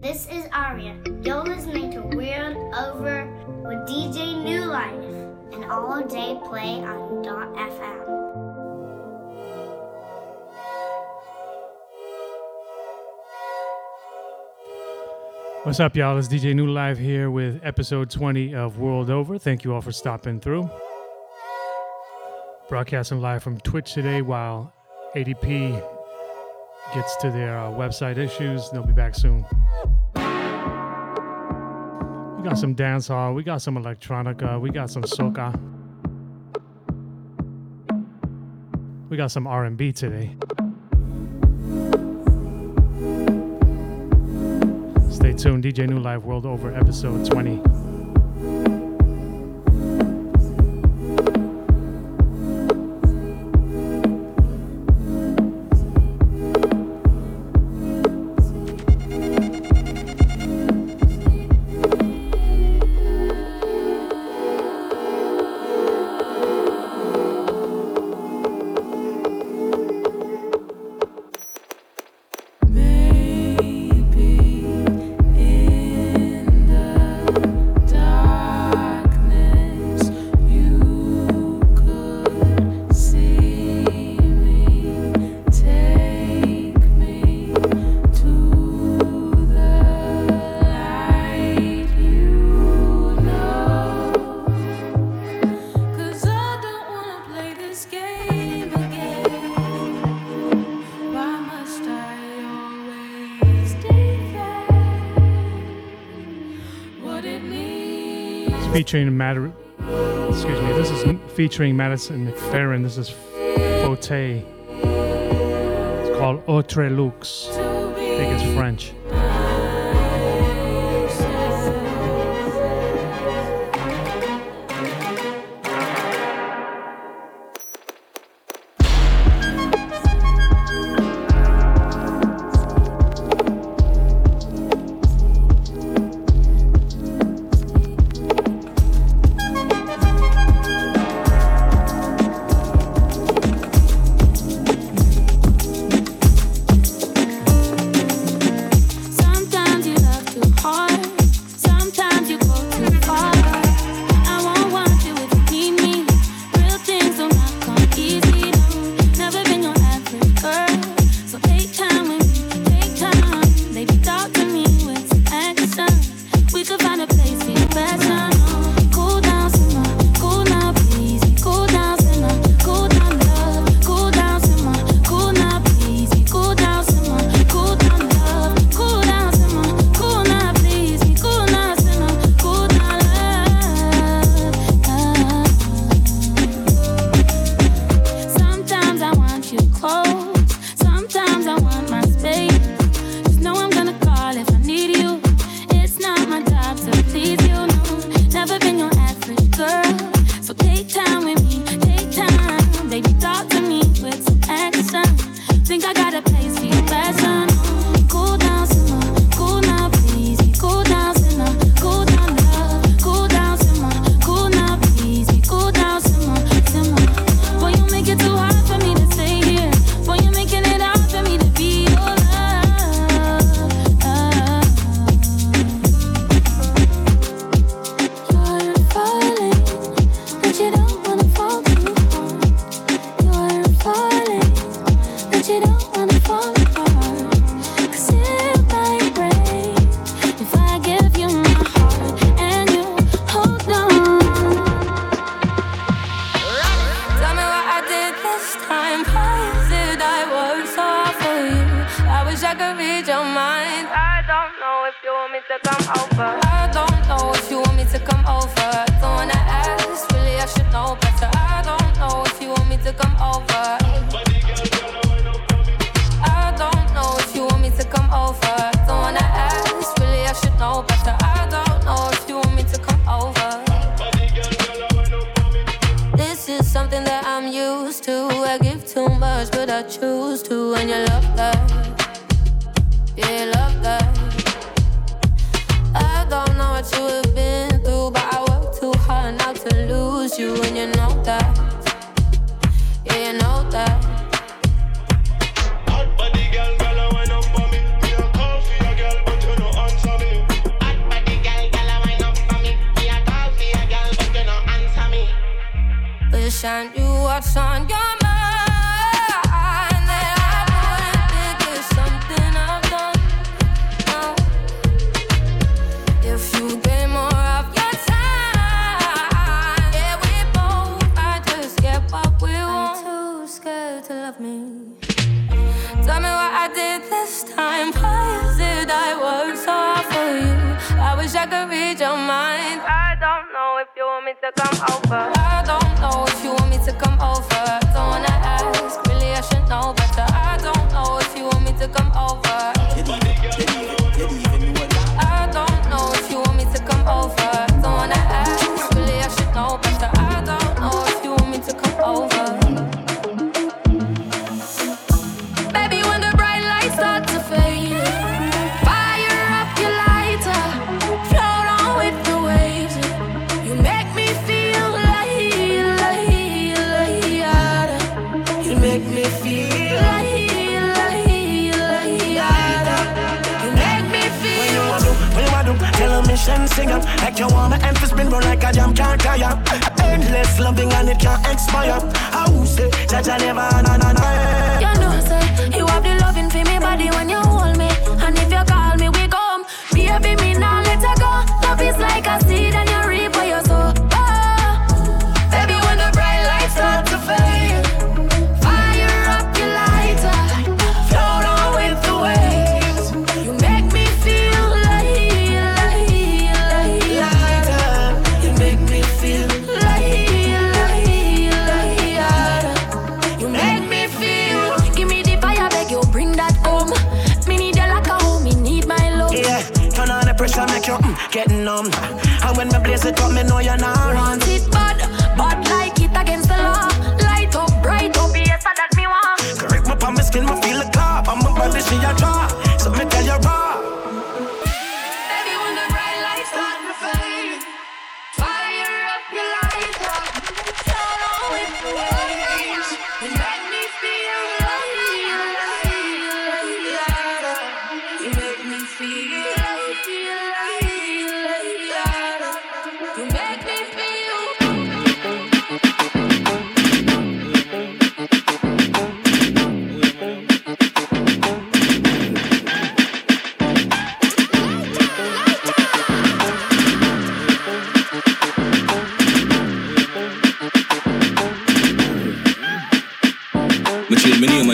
This is Aria. You're listening to World Over with DJ New Life, an all day play on FM. What's up, y'all? It's DJ New Life here with episode 20 of World Over. Thank you all for stopping through. Broadcasting live from Twitch today while ADP gets to their uh, website issues. They'll be back soon. We got some dancehall, we got some electronica, we got some soca. We got some R&B today. Stay tuned, DJ New Life World Over, episode 20. Featuring. Excuse me. This is featuring Madison McFerrin. This is Faute. It's called Autre Lux. I think it's French.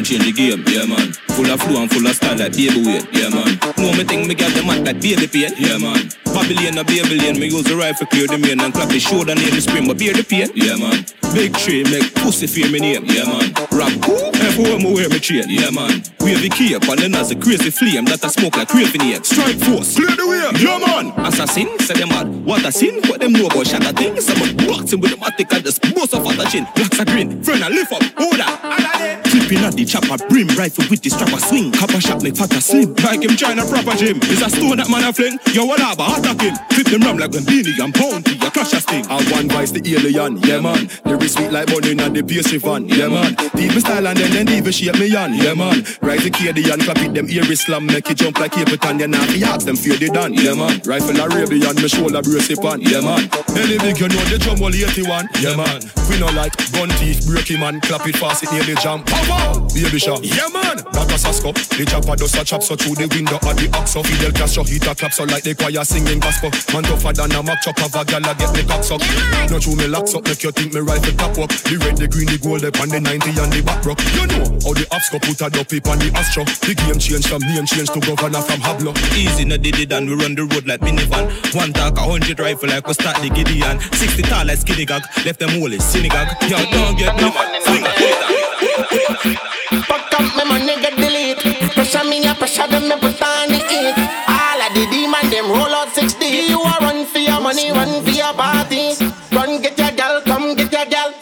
Change the game, yeah man. Full of flow and full of style like baby weight, yeah man. Know me think me got the mat like baby pain, yeah man. Babylon a Babylon, me use the rifle clear the main and clap the shoulder near the spring, but bear the pain, yeah man. Big tree make pussy fear me name, yeah man. Rap who? Everywhere me wear me chain, yeah man. Wavy cape and then as a crazy flame that a smoke like craving egg. Strike force, clear the way, yeah man. Assassin, say them mad. What a sin, what them know about shatter things. I'm boxing with the matic and the bust of a chin. Blacks a green, friend a lift up, order. Clipping at the chopper, brim rifle with the strapper swing. Copper shot make fatter slim. Like him trying a proper gym. Is a stone that man a fling. Yo, what up, attack him. Flip them ram like when beanie and bounty. A crash a sting. I one vice the alien, yeah man. Lyrics sweet like bunny and the pastry van, yeah man. Deep my style and then then even shape me on, yeah man. Rise the Cadian, clap it them ear slam, make it jump like Capitan, yeah now the ask them fear they done, yeah man. Rifle Arabian, me shoulder brace it on, yeah man. Any big you know the drum will 81, yeah man. We know like gun teeth, break him and clap it fast, it near the jam. Pow pow, baby shot, yeah man. That a sasko, the chopper does a chop so through the window at the ox so Fidel Castro hit a clap so like the choir singing gospel. Man tougher than a Mac chop of a gal a get the cock suck. No true me locks up, make you think me rifle top up. The red, the green, the gold, up on the 90 and the back rock. You know how the ops go put a dopey on the astro. The game change from name change to governor from Hablo. Easy, no did it and we run the road like minivan. One talk, a hundred rifle like we start the Gideon. Sixty tall like skinny gag, left them holy synagogue. Yo, don't get no man. Swing it, pull it down. Fuck up my money get delete. Pressure me a pressure them me put on the heat. All of the demon them roll out 60 You a run for your money, run for your party. Run get your gal, come get your gal.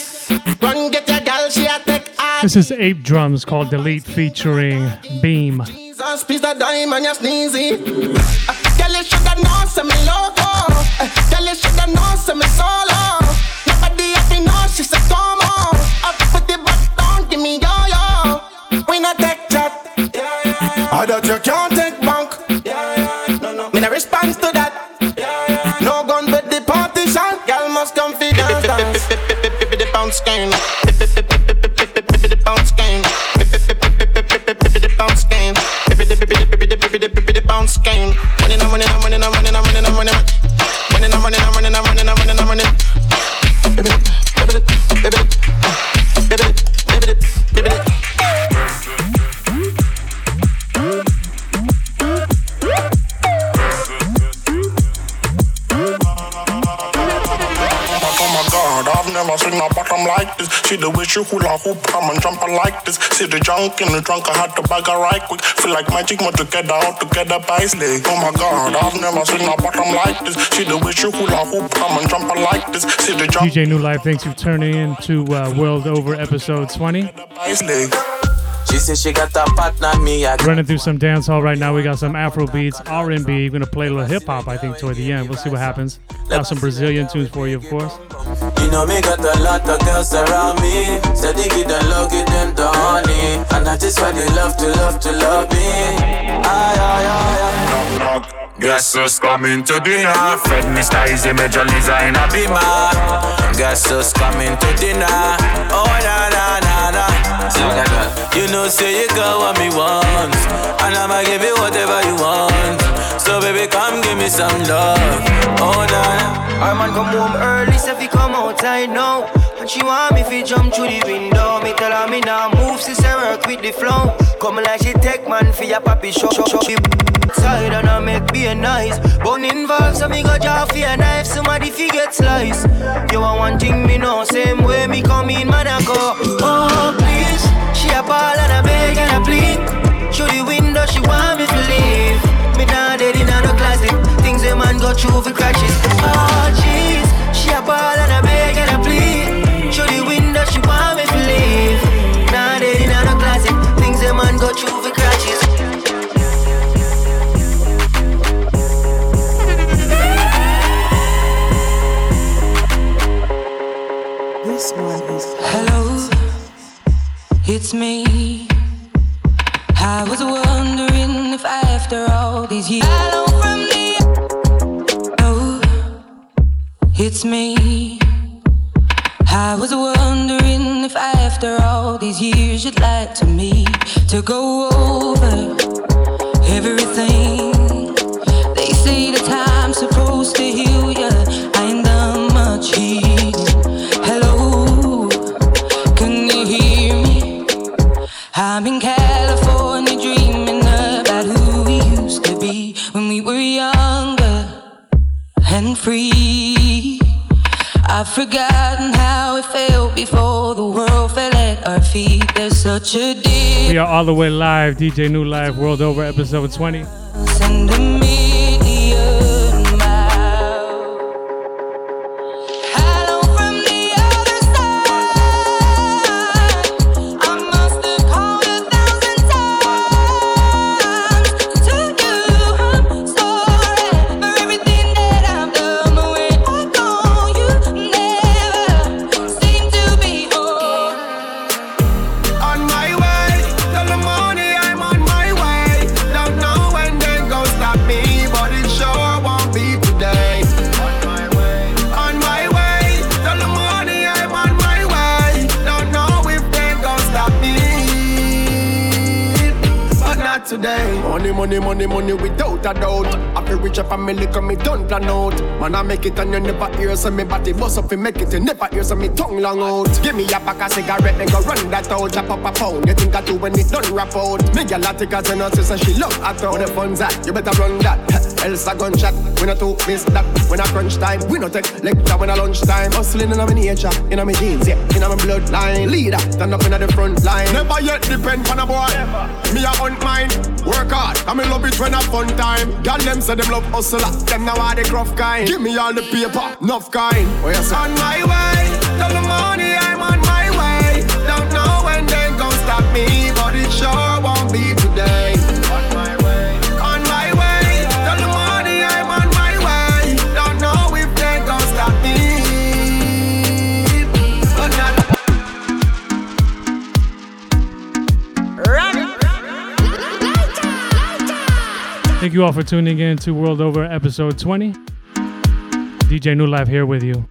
Run get your gal, she a take all This is Ape Drums called Delete featuring Beam. Jesus, that dime and you sneezy. Uh, Girl, you shoulda say me loco. Uh, Girl, you shoulda say me solo. Nobody have to know she say you can't take bank. Yeah, yeah, no, no. Me no response to that. Yeah, no gun but the partition. Girl must come fi dance. The bounce game. Bounce game. The bounce game. Bounce game. Money, money, money, money. See the junk in the trunk, I had to bag her right quick. Feel like magic, more together, all together by leg. Oh my god, I've never seen a bottom like this. See the way she hula hoop, come and jump like this. See the junk. DJ New Life, thanks for turning in to uh, World Over episode 20. She said she got the partner me. I Running through some dance hall right now. We got some Afro beats, R&B. We're gonna play a little hip hop. I think toward the end. We'll see what happens. Got some Brazilian tunes for you, of course. You know me got a lot of girls around me. They get the love, get them the honey. And that is why they love to love to love me. Aye, aye, aye, aye. Guess who's coming to dinner? Fred Mr. Easy Major Lisa in a beamer. Guess who's coming to dinner? Oh na na na na. You know say you got what me want, and I'ma give you whatever you want. So baby, come give me some love. Oh na. Our man come home early, so fi come outside now. And she want me fi jump through the window. Me tell her me nah move, sister work with the flow. Come like she take man for your papi show show show. She side and I make be a nice. Bone involved, so me go draw for a knife. Somebody fi get slice. You want one thing me know, same way me come in, man I go. Oh please, she a ball and a beg and a plead. Through the window, she want me to leave. Me nah dead in no closet. Things a man go through for crashes. Oh jeez, she a ball and a beg and a plead. Me. I was wondering if after all these years you'd like to me to go over everything. Forgotten how it felt before the world fell at our feet. There's such a difference We are all the way live. DJ New Life World Over episode 20. Money, money, money, without a doubt. I feel rich a family come me don't plan out. Man, I make it and you never hear so me body bust up and make it. You never hear so me tongue long out. Give me a pack of cigarette and go run that out. Chop up a pound. You think I do when it done rap out? Me a lot because you know sister she love at all. The funds at? You better run that. Else a gunshot. We not too miss that. When I crunch time, we no take lecture when I lunch time. Hustling in my nature, in my genes, yeah, in my bloodline. Leader, stand up in the front line. Never yet depend on a boy. Me a hunt mine, work hard. I me love it when I fun time. Girl them say them love hustle, them now are the gruff kind. Give me all the paper, enough kind. Oh, you say? On my way, till the morning I'm on Thank you all for tuning in to World Over episode 20. DJ New Life here with you.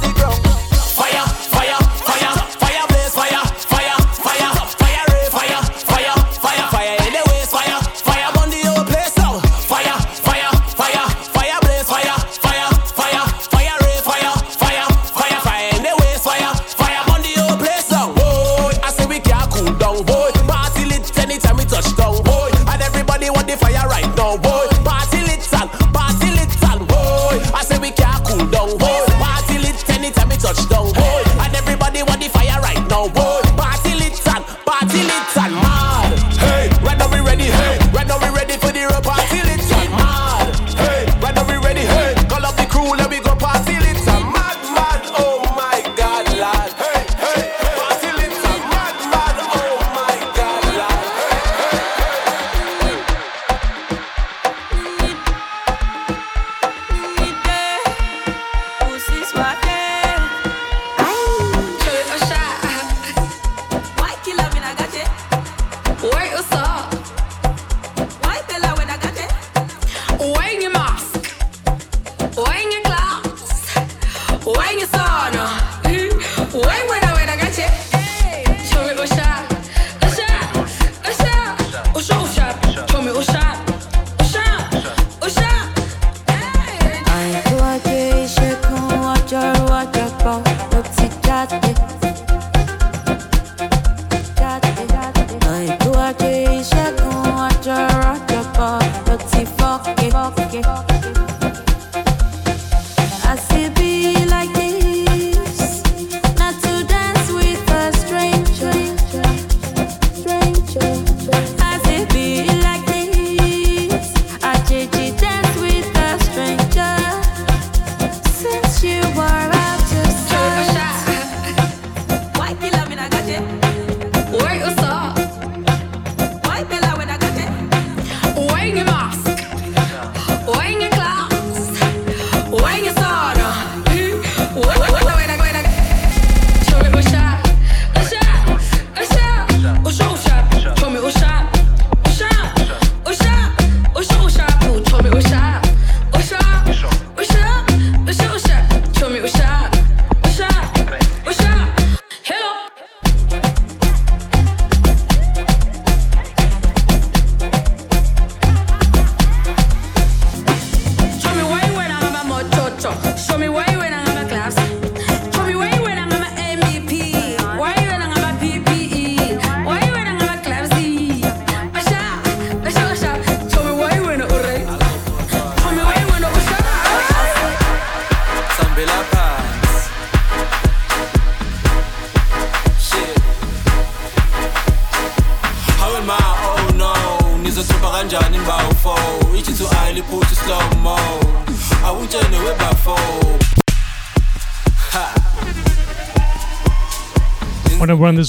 The ground. Fire,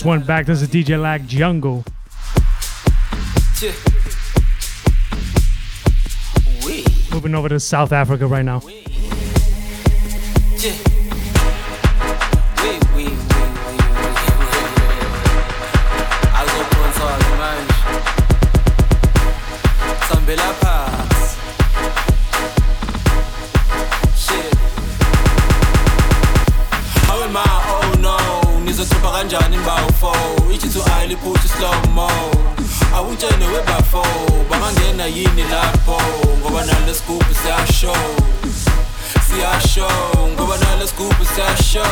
just went back. This is DJ Lag Jungle. Yeah. Moving over to South Africa right now. sina yini lapho? Ngoba nale scoop siyasho siyasho ngoba nale scoop siyasho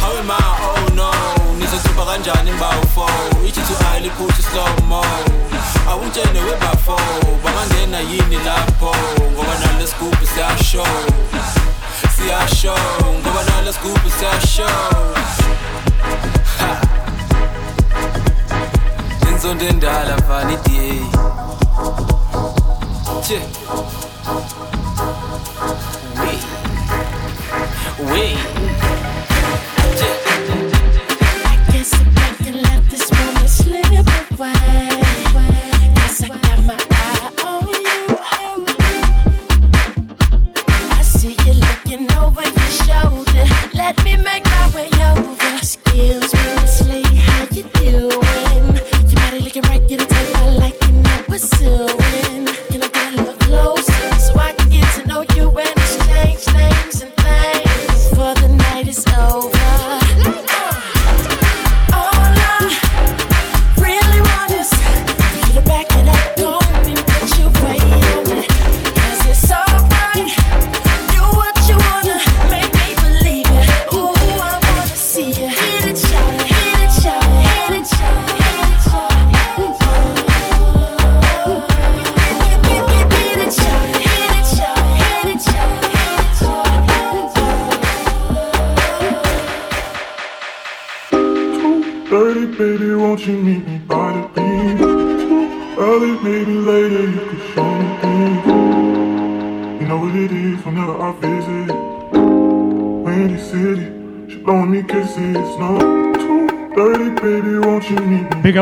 how am I? Oh no. Nizothupha kanjani imbawu fo ichithu ayiliphutha slow mo awutshene webafo. Bangangena yini lapho? Ngoba nale scoop siyasho siyasho ngoba nale scoop siyasho inzondo endala vanity Two. We. We.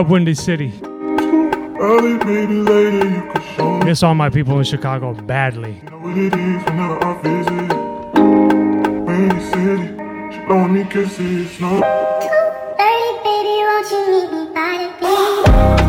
up, Windy City? Early, baby, later, Miss all my people in Chicago badly. Too early, baby, won't you meet me by the beach?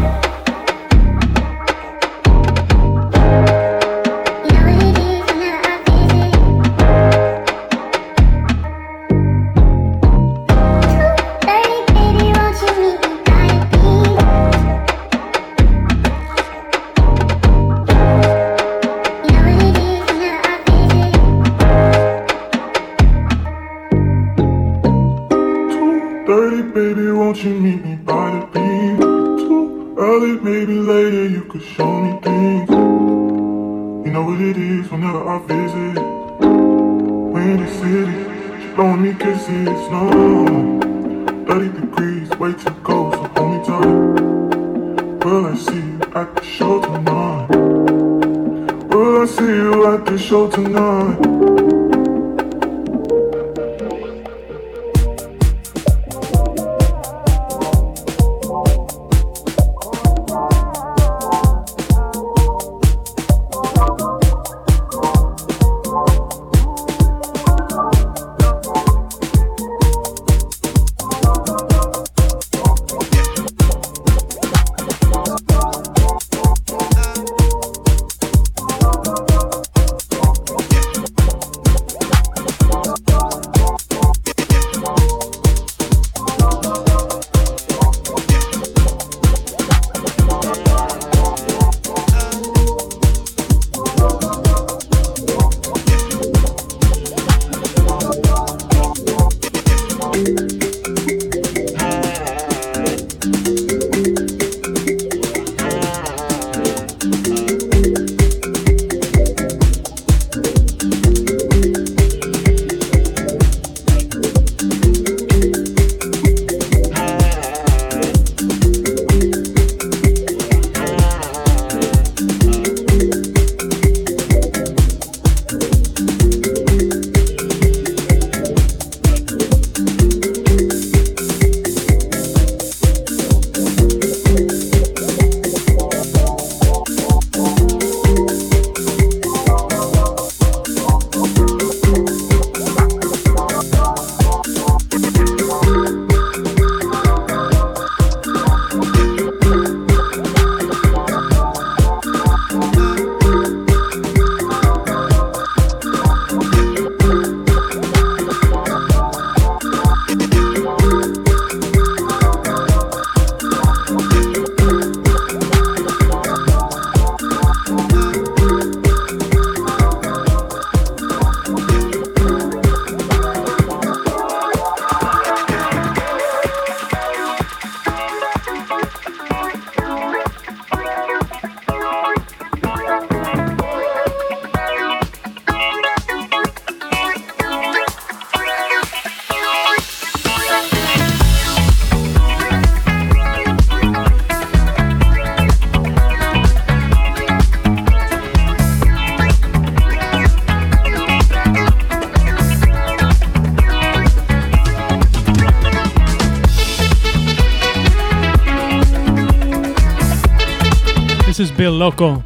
Loco,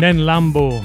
Nen Lambo.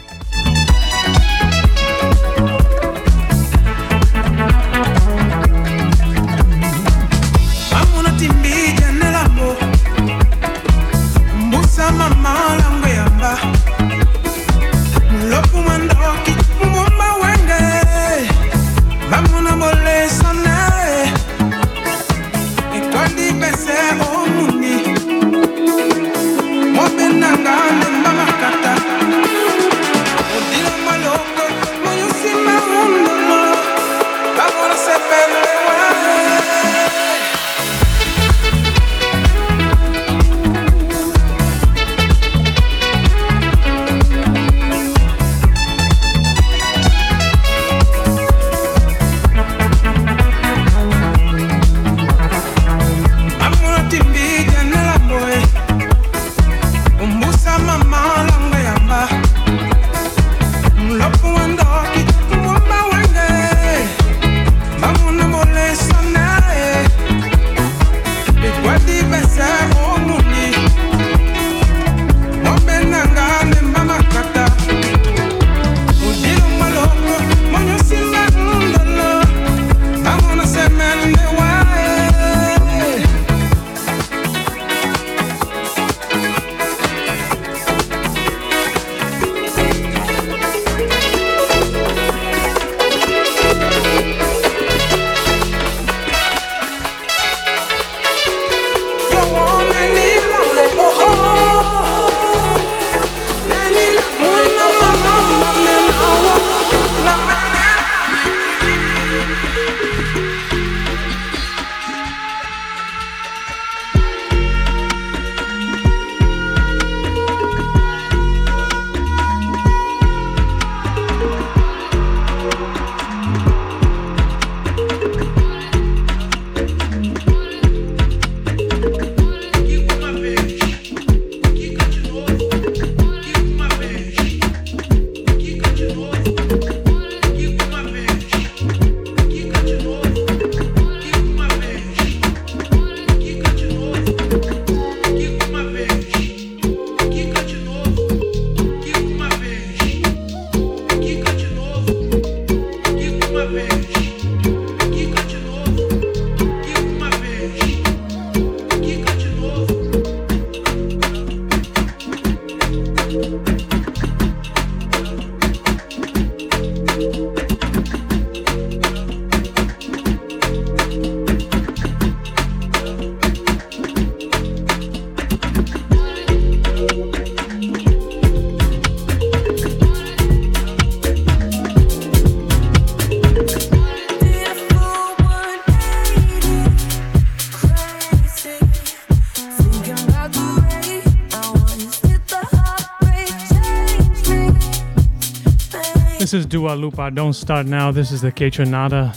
This is Dua Lipa, Don't Start Now. This is the Quechonada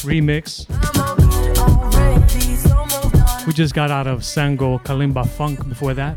remix. We just got out of Sango Kalimba Funk before that.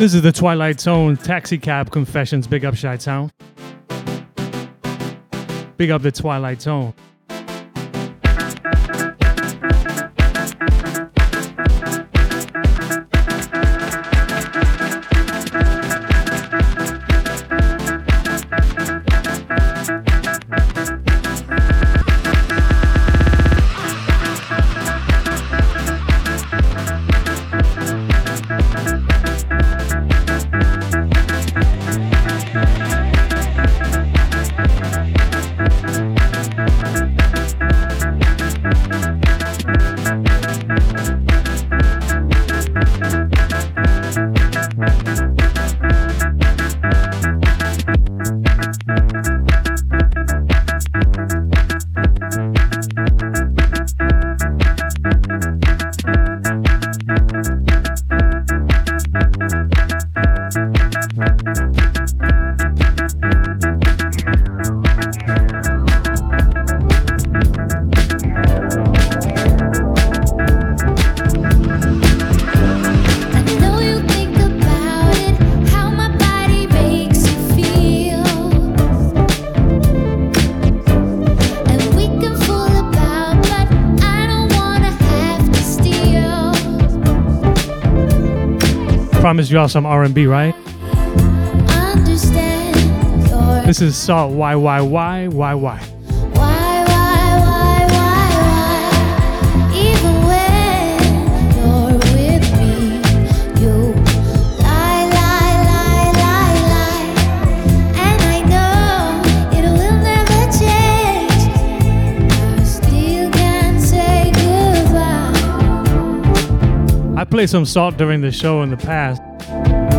This is the Twilight Zone Taxi Cab Confessions. Big up Shy Town. Big up the Twilight Zone. promised y'all some R&B, right? This is SAULT YYY YY. played some SAULT during the show in the past.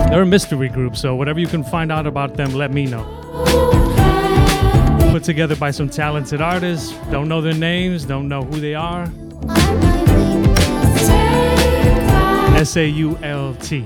They're a mystery group, so whatever you can find out about them, let me know. Put together by some talented artists, don't know their names, don't know who they are. S A U L T.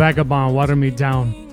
Vagabon, Water Me Down.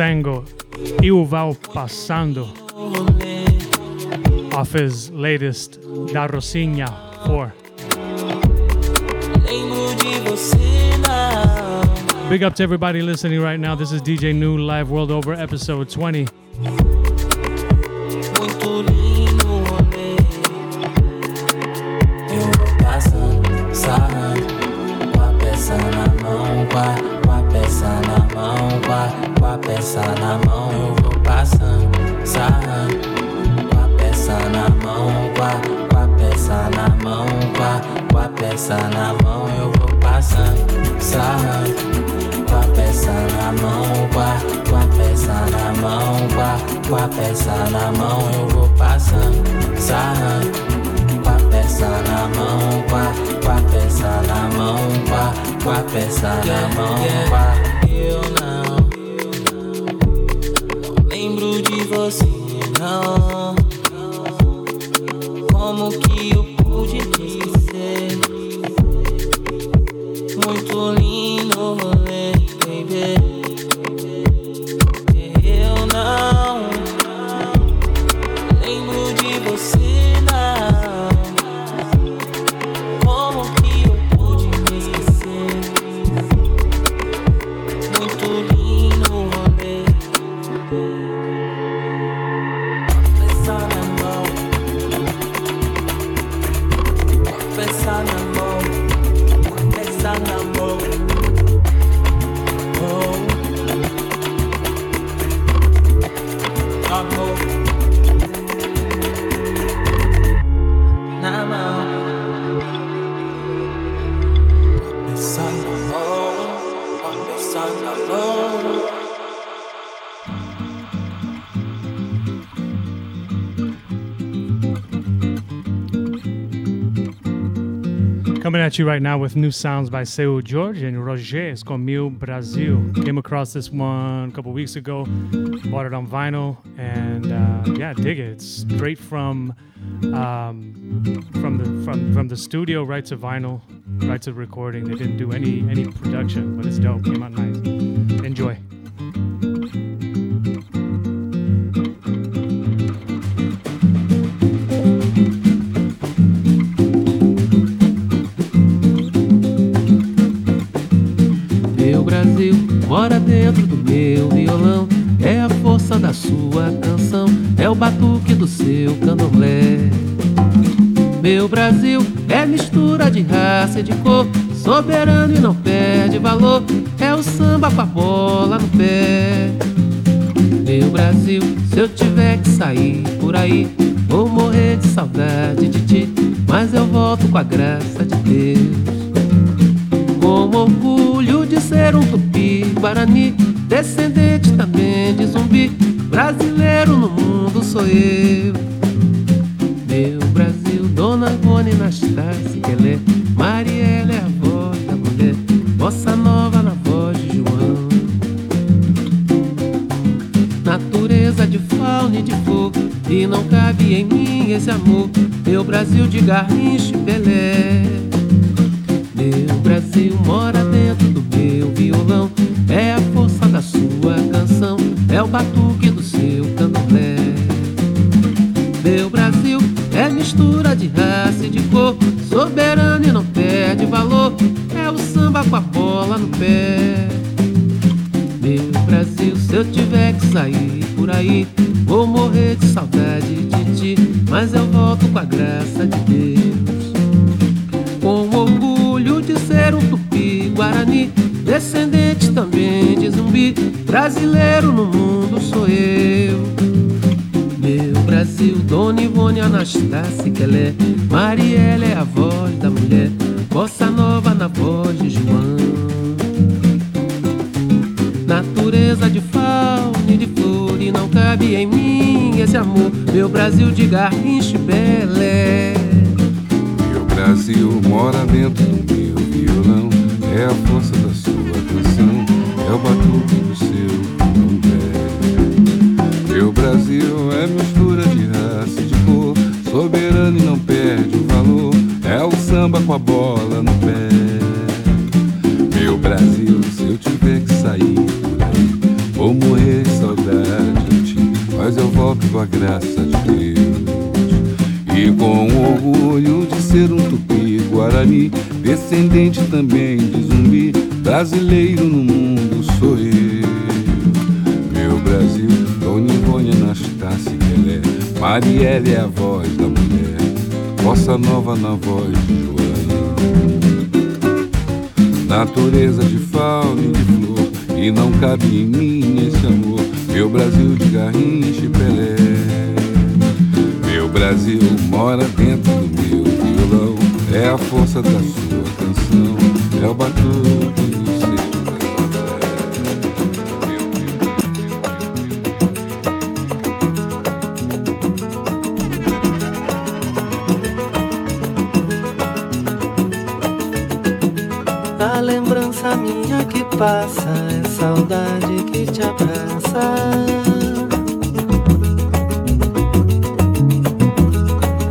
Sango, Eu Vou Passando, off his latest Da Rocinha 4. Lembro de você não. Big up to everybody listening right now. This is DJ New Life World Over, episode 20. Na mão, eu vou passando, sarrando. Com a peça na mão, com a, com a peça na mão, com a, com a peça na mão, com a... Coming at you right now with new sounds by Seu Jorge and Roger. It's called Meu Brasil. Came across this one a couple weeks ago. Bought it on vinyl and uh, yeah, dig it. It's straight from um, from the from from the studio right to vinyl, right to recording. They didn't do any any production, but it's dope. Came out nice. Enjoy. Brasil é mistura de raça e de cor, soberano e não perde valor. É o samba com a bola no pé. Meu Brasil, se eu tiver que sair por aí, vou morrer de saudade de ti, mas eu volto com a graça de Deus. Com orgulho de ser um tupi guarani, descendente também de zumbi, brasileiro no mundo sou eu. Esse amor. Meu Brasil de Garrincha e Pelé. Meu Brasil mora dentro do meu violão. É a força da sua canção, é o batuque do seu candomblé. Meu Brasil é mistura de raça e de cor, soberano e não perde valor. É o samba com a bola no pé. Meu Brasil, se eu tiver que sair por aí, morrer de saudade de ti, mas eu volto com a graça de Deus. Com orgulho de ser um tupi guarani, descendente também de zumbi, brasileiro no mundo sou eu. Meu Brasil, Dona Ivone Anastácia Kelé, Mariela é a voz da mulher, Bossa Nova na voz de João. Natureza de fauna e de flor não cabe em mim esse amor, meu Brasil de garrincha belé. Meu Brasil mora dentro do meu violão. É a força da sua canção, é o batuque do seu candomblé. Meu Brasil é mistura de raça e de cor, soberano e não perde o valor. É o samba com a bola no pé. Meu Brasil, se eu tiver que sair Com a graça de Deus. E com orgulho de ser um tupi guarani, descendente também de zumbi, brasileiro no mundo sou eu. Meu Brasil, Dona Ivone Anastácia Pelé, Marielle é a voz da mulher, Bossa Nova na voz de Joana. Natureza de fauna e de flor, e não cabe em mim esse amor, meu Brasil de Garrincha e Pelé. Meu Brasil mora dentro do meu violão, é a força da sua canção, é o batuque A lembrança minha que passa é saudade que te abraça.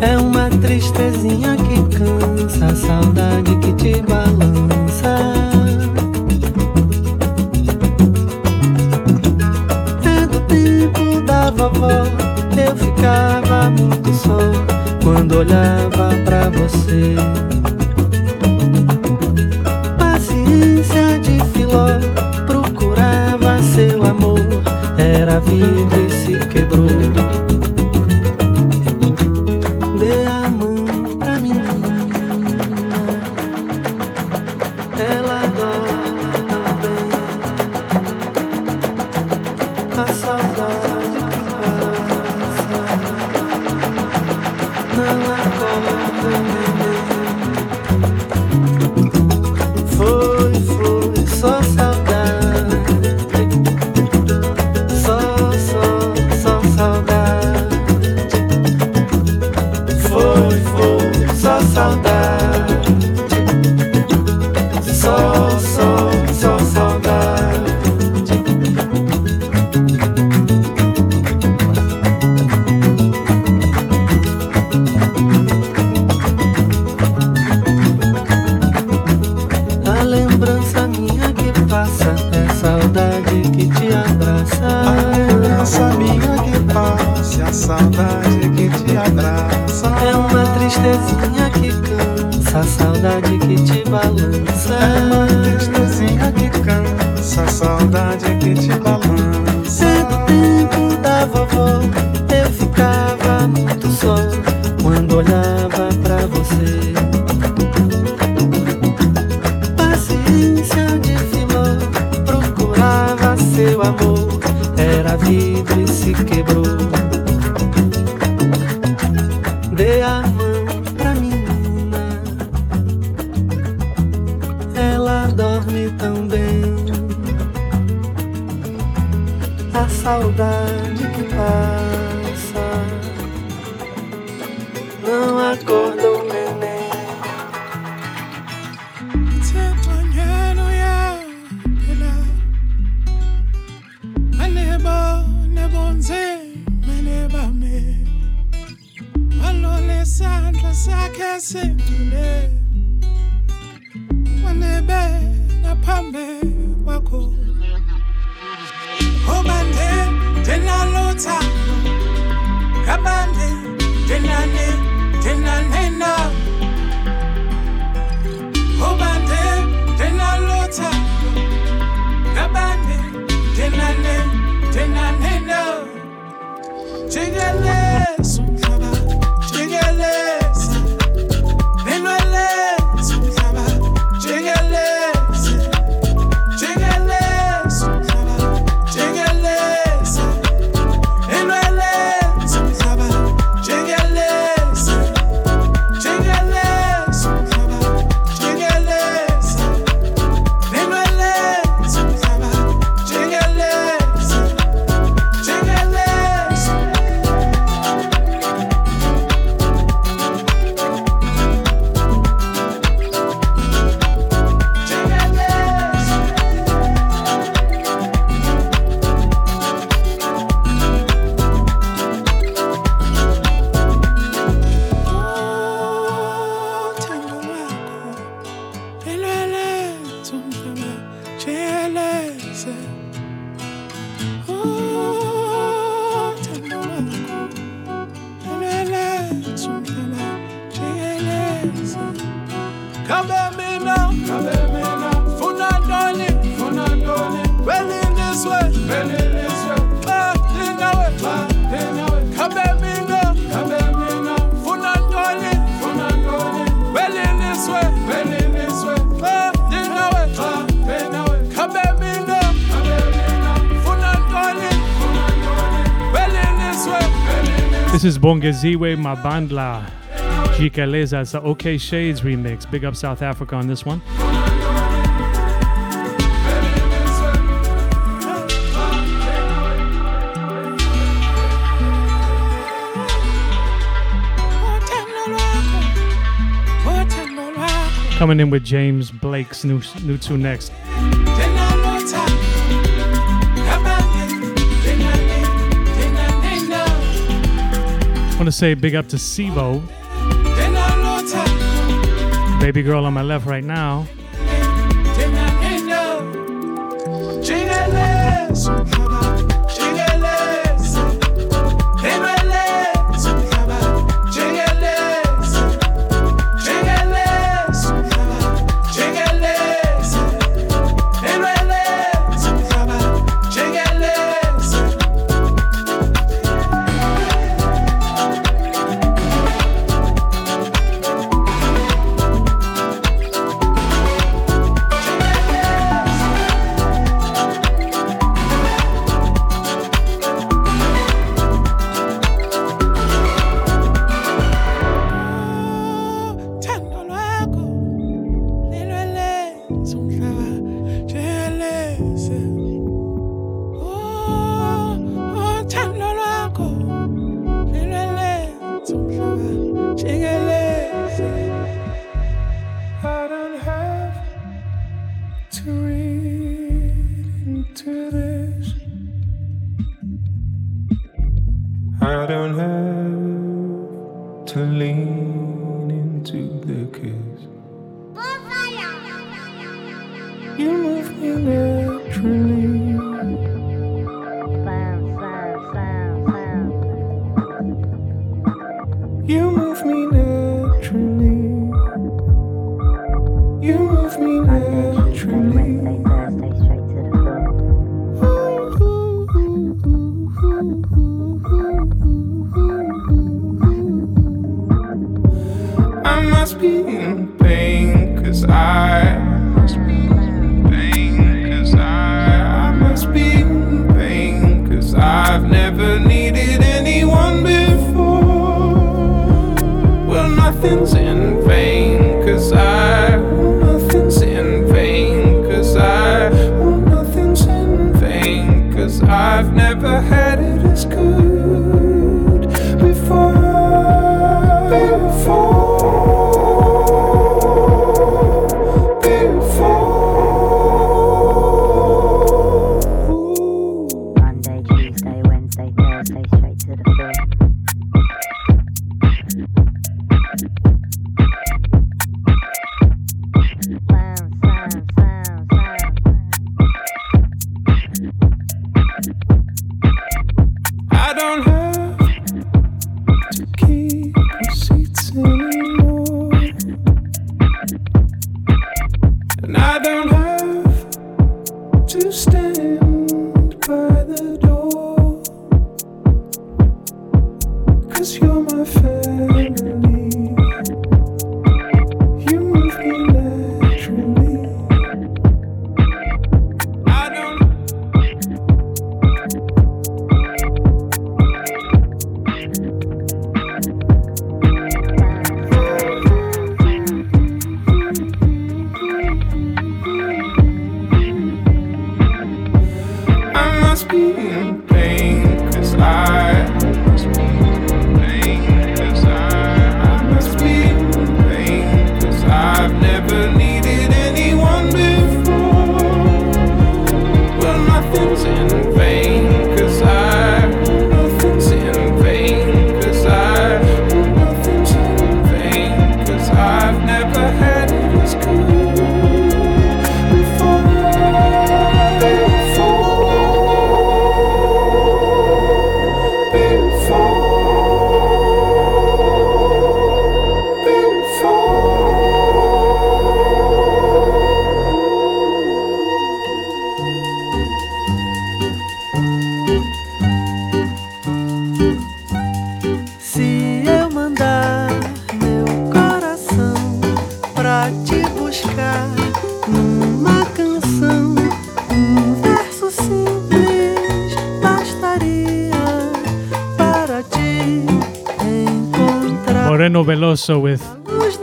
É uma tristezinha que cansa, saudade que te balança. É do tempo da vovó, eu ficava muito só quando olhava pra você. Filó, procurava seu amor, era vivo e se quebrou. Bongeziwe Mabandla, Jikeleza, the OK Shades remix. Big up South Africa on this one. Coming in with James Blake's new, new two next. want to say big up to Sibo. Baby girl on my left right now.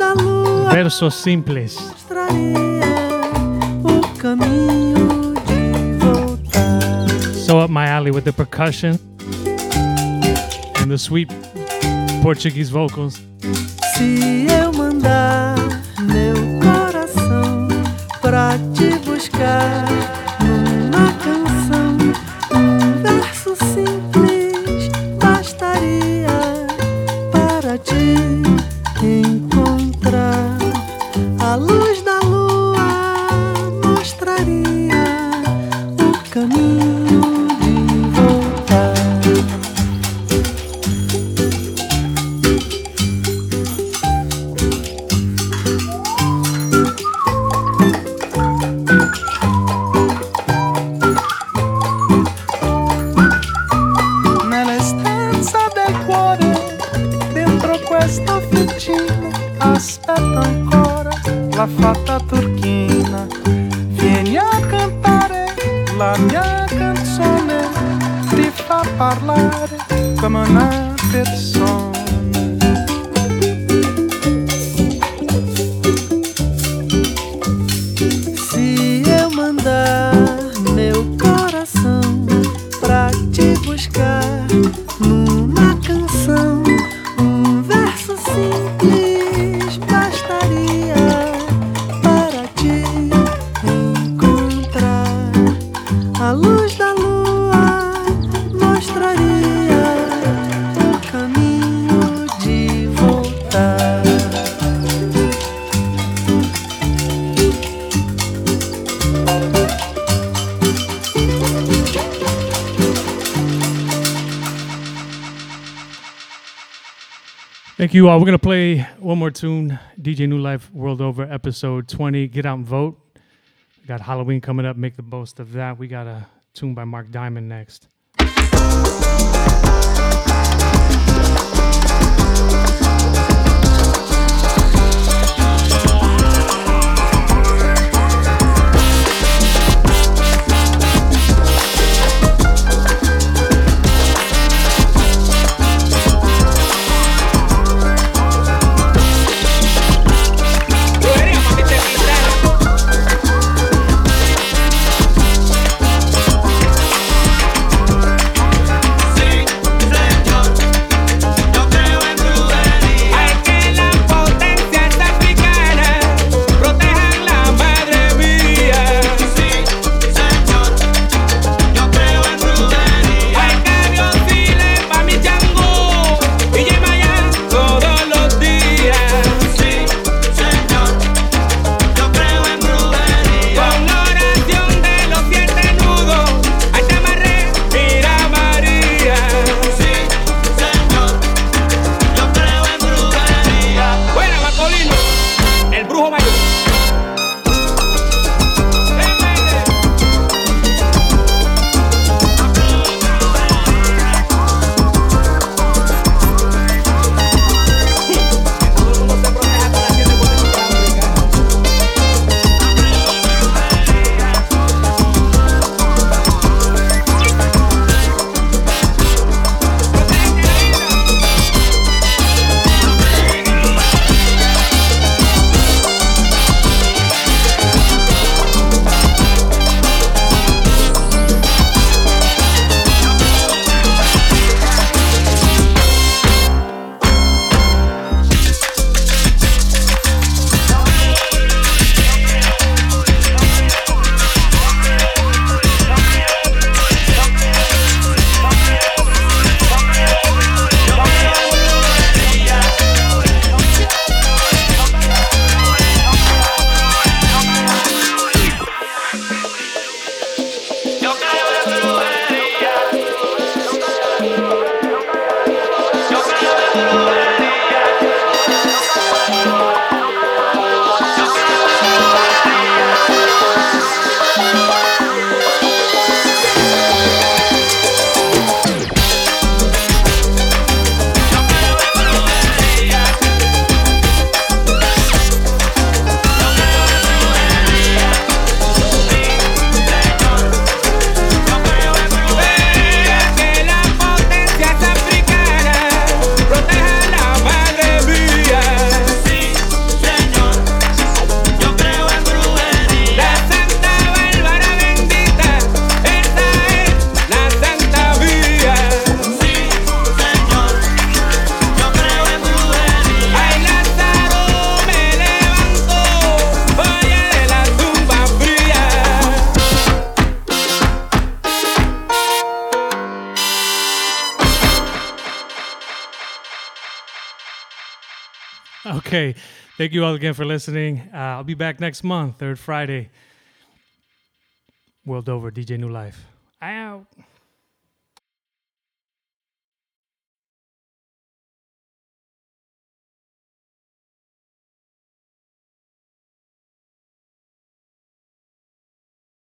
Da lua Versos Simples. mostraria o caminho de voltar. So up my alley with the percussion and the sweet Portuguese vocals. Se eu mandar meu coração pra te buscar numa canção, um verso simples bastaria para te Thank you all. We're gonna play one more tune. DJ New Life World Over episode 20. Get out and vote. We got Halloween coming up. Make the most of that. We got a tune by Mark Diamond next. Okay. Thank you all again for listening. Uh, I'll be back next month, third Friday. World over, DJ New Life.